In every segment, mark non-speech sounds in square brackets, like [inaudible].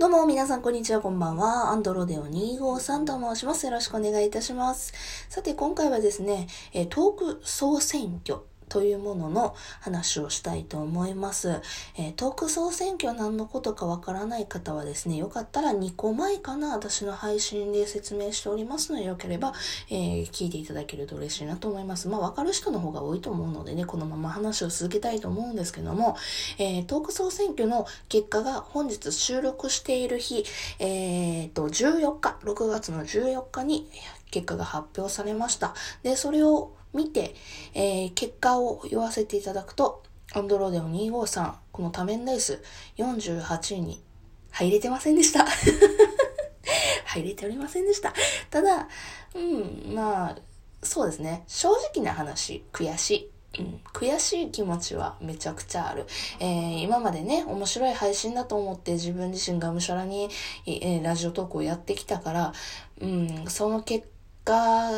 どうも、皆さん、こんにちは、こんばんは。アンドロデオ253と申します。よろしくお願いいたします。さて、今回はですね、えトーク総選挙というものの話をしたいと思います。えー、トーク総選挙何のことかわからない方はですね、よかったら2個前かな、私の配信で説明しておりますので、よければ、えー、聞いていただけると嬉しいなと思います。まあ、わかる人の方が多いと思うのでね、このまま話を続けたいと思うんですけども、えー、トーク総選挙の結果が本日収録している日、えっと、14日、6月の14日に結果が発表されました。で、それを見て、えー、結果を言わせていただくと、アンドロデオ253、この多面レース48位に入れてませんでした。[laughs] 入れておりませんでした。ただ、うん、まあ、そうですね。正直な話、悔しい。うん、悔しい気持ちはめちゃくちゃある。えー、今までね、面白い配信だと思って自分自身がむしゃらに、えー、ラジオトークをやってきたから、うん、その結果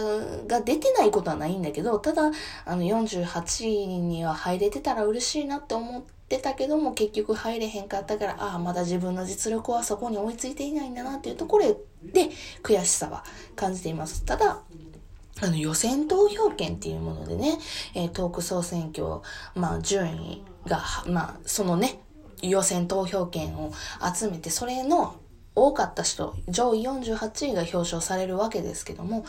が出てないことはないんだけど、ただ、あの、48位には入れてたら嬉しいなって思ってたけども、結局入れへんかったから、ああ、まだ自分の実力はそこに追いついていないんだなっていうところで、悔しさは感じています。ただ、あの、予選投票権っていうものでね、えー、トーク総選挙、まあ、順位が、まあ、そのね、予選投票権を集めて、それの多かった人、上位48位が表彰されるわけですけども、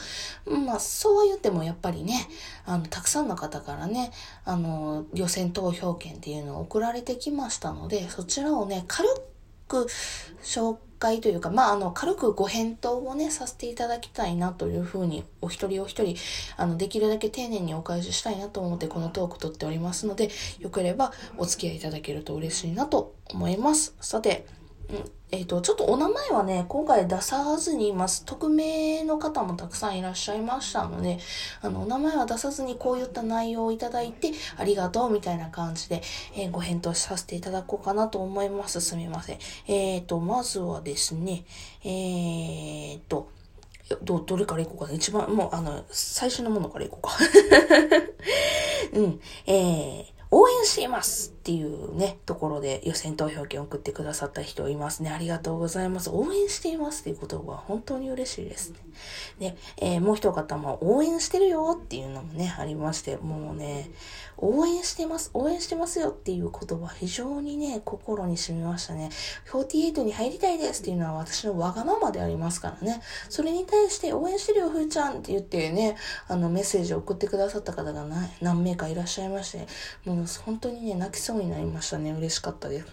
まあそうは言ってもやっぱりね、あの、たくさんの方からね、あの、予選投票権っていうのを送られてきましたので、そちらをね、軽く紹介というか、まああの、軽くご返答をね、させていただきたいなというふうに、お一人お一人、あの、できるだけ丁寧にお返ししたいなと思ってこのトーク撮っておりますので、よければお付き合いいただけると嬉しいなと思います。さて、えっ、と、ちょっとお名前はね、今回出さずにいます。匿名の方もたくさんいらっしゃいましたので、あの、お名前は出さずにこういった内容をいただいて、ありがとうみたいな感じで、えー、ご返答させていただこうかなと思います。すみません。えっ、ー、と、まずはですね、えっ、と、ど、どれからいこうかな。一番、もう、あの、最初のものからいこうか。[laughs] うん。えー、応援していますっていうね、ところで予選投票権を送ってくださった人いますね。ありがとうございます。応援していますっていう言葉は本当に嬉しいですね。で、えー、もう一方も応援してるよっていうのもね、ありまして、もうね、応援してます、応援してますよっていう言葉非常にね、心に染みましたね。48に入りたいですっていうのは私のわがままでありますからね。それに対して応援してるよ、ふーちゃんって言ってね、あのメッセージを送ってくださった方が何名かいらっしゃいまして、もう本当にね、泣きそうになりましたね。嬉しかったです。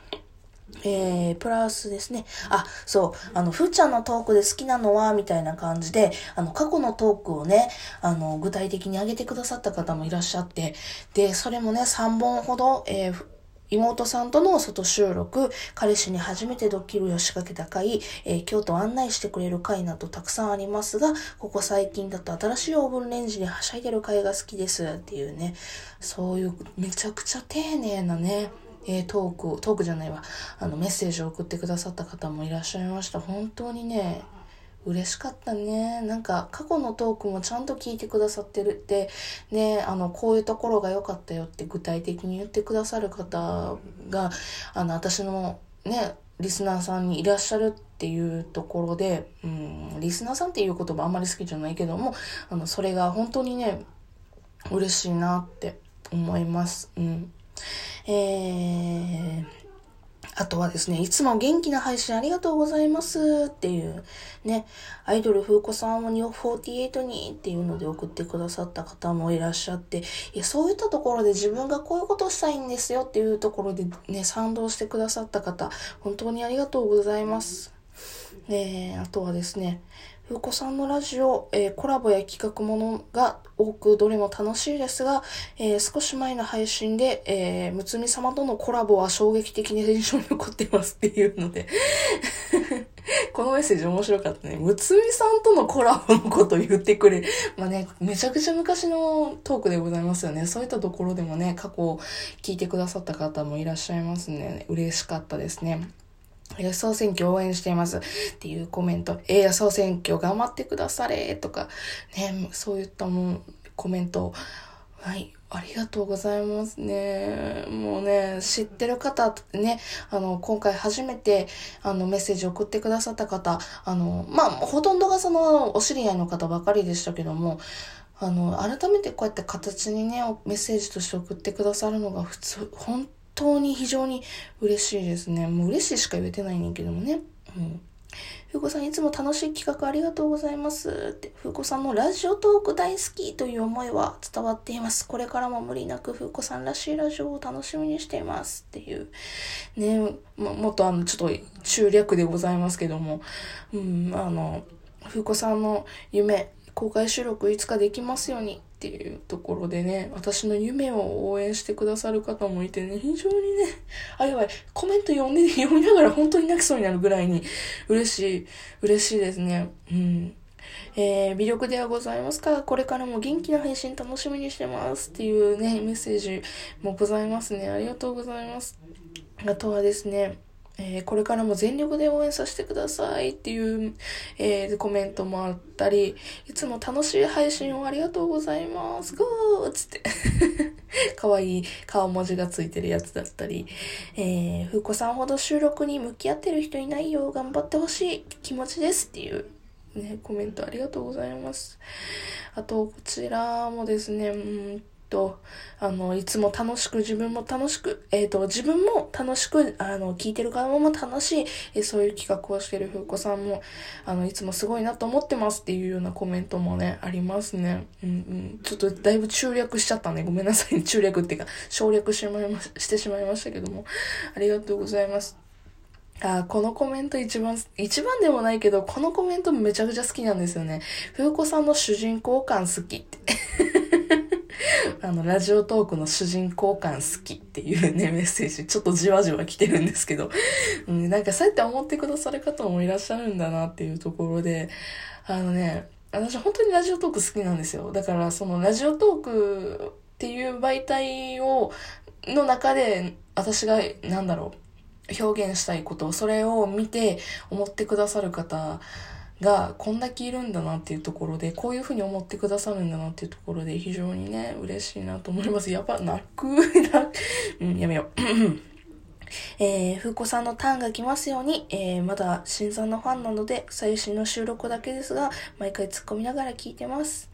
えー、プラスですね。あ、そう、あの、ふーちゃんのトークで好きなのは、みたいな感じで、あの、過去のトークをね、あの、具体的に上げてくださった方もいらっしゃって、で、それもね、3本ほど、えー妹さんとの外収録、彼氏に初めてドッキリを仕掛けた回、えー、京都案内してくれる回などたくさんありますが、ここ最近だと新しいオーブンレンジにはしゃいでる回が好きですっていうね、そういうめちゃくちゃ丁寧なね、えー、トーク、トークじゃないわ、あのメッセージを送ってくださった方もいらっしゃいました。本当にね、嬉しかったね。なんか過去のトークもちゃんと聞いてくださってるって、ね、あの、こういうところが良かったよって具体的に言ってくださる方が、あの、私のね、リスナーさんにいらっしゃるっていうところで、うん、リスナーさんっていう言葉あんまり好きじゃないけども、あの、それが本当にね、嬉しいなって思います。うん。えー、あとはですね、いつも元気な配信ありがとうございますっていう、ね、アイドル風子さんを48にっていうので送ってくださった方もいらっしゃって、いや、そういったところで自分がこういうことしたいんですよっていうところでね、賛同してくださった方、本当にありがとうございます。え、あとはですね、ふうこさんのラジオ、えー、コラボや企画ものが多くどれも楽しいですが、えー、少し前の配信で、えー、むつみ様とのコラボは衝撃的に印象に残ってますっていうので [laughs] このメッセージ面白かったね。むつみさんとのコラボのこと言ってくれ。まあね、めちゃくちゃ昔のトークでございますよね。そういったところでもね、過去聞いてくださった方もいらっしゃいますね。嬉しかったですね。予想選挙応援していますっていうコメント、えー、予想選挙頑張ってくだされとか、ね、そういったもん、コメント、はい、ありがとうございますね。もうね、知ってる方ね、あの、今回初めて、あの、メッセージ送ってくださった方、あの、まあ、ほとんどがその、お知り合いの方ばかりでしたけども、あの、改めてこうやって形にね、メッセージとして送ってくださるのが普通、本当に非常に嬉しいですね。もう嬉しいしか言えてないねんけどもね。うん。ふうこさんいつも楽しい企画ありがとうございますって。ふうこさんのラジオトーク大好きという思いは伝わっています。これからも無理なくふうこさんらしいラジオを楽しみにしていますっていう。ねも、もっとあの、ちょっと中略でございますけども。うん、あの、ふうこさんの夢、公開収録いつかできますようにっていうところでね、私の夢を応援してくださる方もいてね、非常にね、あ、やばい、コメント読んで、[laughs] 読みながら本当に泣きそうになるぐらいに嬉しい、嬉しいですね。うん。えー、魅力ではございますか？これからも元気な配信楽しみにしてますっていうね、メッセージもございますね。ありがとうございます。あとはですね、えー、これからも全力で応援させてくださいっていう、えー、コメントもあったり、いつも楽しい配信をありがとうございます。ゴーっつって。[laughs] かわいい顔文字がついてるやつだったり、えー、ふうこさんほど収録に向き合ってる人いないよ。頑張ってほしい気持ちですっていう、ね、コメントありがとうございます。あと、こちらもですね、うんと、あの、いつも楽しく、自分も楽しく、えっ、ー、と、自分も楽しく、あの、聞いてる方も楽しい、えー、そういう企画をしてるふうこさんも、あの、いつもすごいなと思ってますっていうようなコメントもね、ありますね。うんうん。ちょっとだいぶ中略しちゃったね。ごめんなさい、[laughs] 中略っていうか、省略しまいま、してしまいましたけども、ありがとうございます。あ、このコメント一番、一番でもないけど、このコメントめちゃくちゃ好きなんですよね。ふうこさんの主人公感好き。あの、ラジオトークの主人公感好きっていうね、メッセージ、ちょっとじわじわ来てるんですけど、うん、なんかそうやって思ってくださる方もいらっしゃるんだなっていうところで、あのね、私本当にラジオトーク好きなんですよ。だからそのラジオトークっていう媒体を、の中で、私が、なんだろう、表現したいこと、それを見て思ってくださる方がこんだけいるんだなっていうところで、こういうふうに思ってくださるんだなっていうところで非常にね、嬉しいなと思います。やっぱ泣く、うん、やめよう。えー、ふうこさんのターンが来ますように、えー、まだ新参のファンなので、最新の収録だけですが、毎回突っ込みながら聞いてます。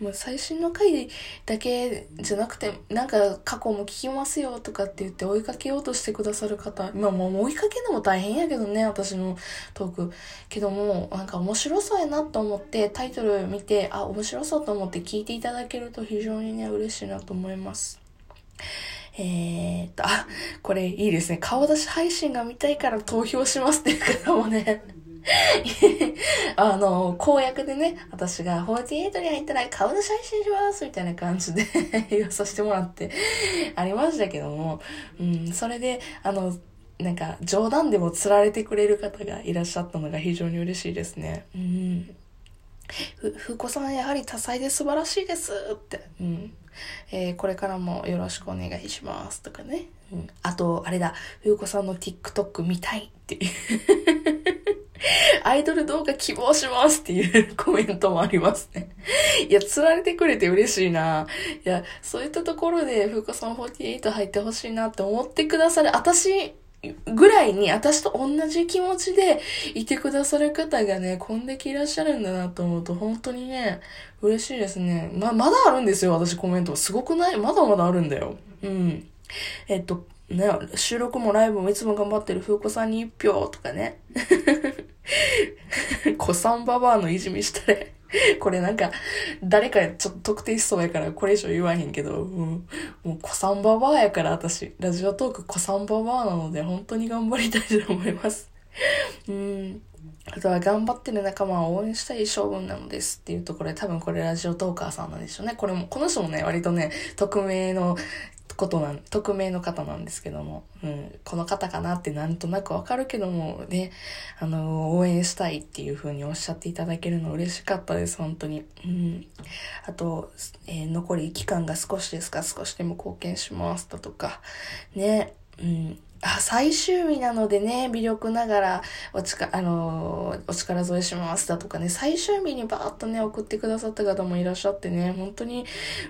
もう最新の回だけじゃなくて、なんか過去も聞きますよとかって言って追いかけようとしてくださる方、まあもう追いかけるのも大変やけどね、私のトーク。けども、なんか面白そうやなと思ってタイトル見て、あ、面白そうと思って聞いていただけると非常にね、嬉しいなと思います。えー、っと、あ、これいいですね。顔出し配信が見たいから投票しますっていう方もね、[laughs] あの、公約でね、私が48に入ったら顔出し配信しますみたいな感じで [laughs] 言わさせてもらってありましたけども、うん、それで、あの、なんか冗談でも釣られてくれる方がいらっしゃったのが非常に嬉しいですね。うん。ふ、ふこさんやはり多彩で素晴らしいですって。うん。えー、これからもよろしくお願いしますとかね。あと、あれだ、ふうこさんの TikTok 見たいっていうアイドル動画希望しますっていうコメントもありますね。いや、釣られてくれて嬉しいな。いや、そういったところで、ふうこさん48入ってほしいなって思ってくださる、私ぐらいに、私と同じ気持ちでいてくださる方がね、こんだけいらっしゃるんだなと思うと、本当にね、嬉しいですね。ま、まだあるんですよ、私コメント。すごくない？まだまだあるんだよ。うん。えっと、ね、収録もライブもいつも頑張ってる風子さんに一票とかね。[laughs] 子さんばばあのいじみしたれ。これなんか、誰かちょっと特定しそうやからこれ以上言わへんけど、うん、もう子さんばばあやから私、ラジオトーク子さんばばあなので本当に頑張りたいと思います。うん。あとは頑張ってる仲間を応援したい将軍なのですっていうところで多分これラジオトーカーさんなんでしょうね。これも、この人もね、割とね、匿名のことなん、匿名の方なんですけども、うん、この方かなってなんとなくわかるけども、ね、あの、応援したいっていう風におっしゃっていただけるの嬉しかったです、本当に。うん。あと、えー、残り期間が少しですか、少しでも貢献しますだとか、ね、うん、あ、最終日なのでね、微力ながら、お力、あのー、お力添えしますだとかね、最終日にバーッとね、送ってくださった方もいらっしゃってね、本当に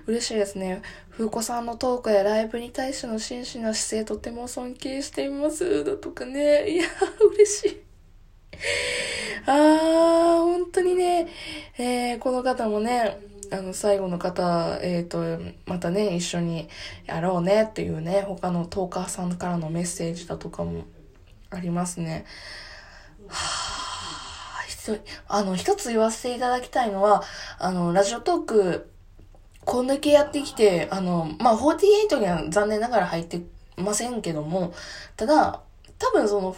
嬉しいですね。風子さんのトークやライブに対しての真摯な姿勢とても尊敬しています、だとかね、いや、嬉しい。あー、本当にね、えー、この方もね、あの、最後の方、えっ、ー、と、またね、一緒にやろうねっていうね、他のトーカーさんからのメッセージだとかもありますね。はぁ、あの、一つ言わせていただきたいのは、あの、ラジオトーク、こんだけやってきて、あの、まあ、48には残念ながら入ってませんけども、ただ、多分その、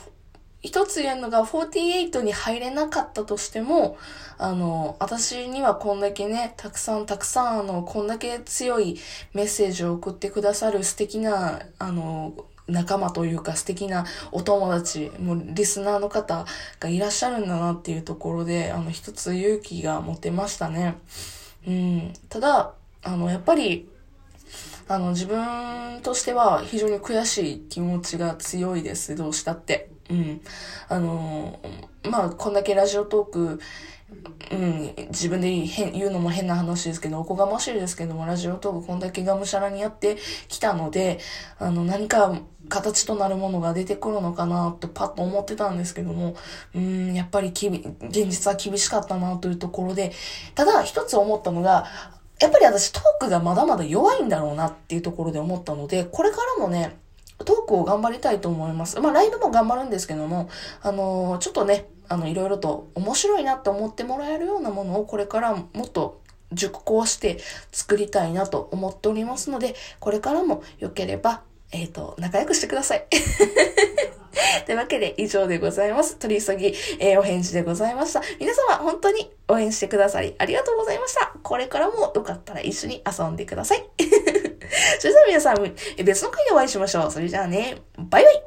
一つ言えるのが、48に入れなかったとしても、あの、私にはこんだけね、たくさんたくさん、あの、こんだけ強いメッセージを送ってくださる素敵な、あの、仲間というか素敵なお友達、もうリスナーの方がいらっしゃるんだなっていうところで、あの、一つ勇気が持てましたね。うん。ただ、あの、やっぱり、あの、自分としては非常に悔しい気持ちが強いです。どうしたって。うん。あの、まあ、こんだけラジオトーク、うん、自分で言うのも変な話ですけど、おこがましいですけども、ラジオトークこんだけがむしゃらにやってきたので、あの、何か形となるものが出てくるのかなとパッと思ってたんですけども、うん、やっぱりきび、現実は厳しかったなというところで、ただ一つ思ったのが、やっぱり私トークがまだまだ弱いんだろうなっていうところで思ったので、これからもね、トークを頑張りたいと思います。まあ、ライブも頑張るんですけども、あのー、ちょっとね、あの、いろいろと面白いなって思ってもらえるようなものをこれからもっと熟考して作りたいなと思っておりますので、これからも良ければ、えっ、ー、と、仲良くしてください。[laughs] というわけで以上でございます。取り急ぎ、えー、お返事でございました。皆様本当に応援してくださりありがとうございました。これからもよかったら一緒に遊んでください。それでは皆さん、別の回でお会いしましょう。それじゃあね、バイバイ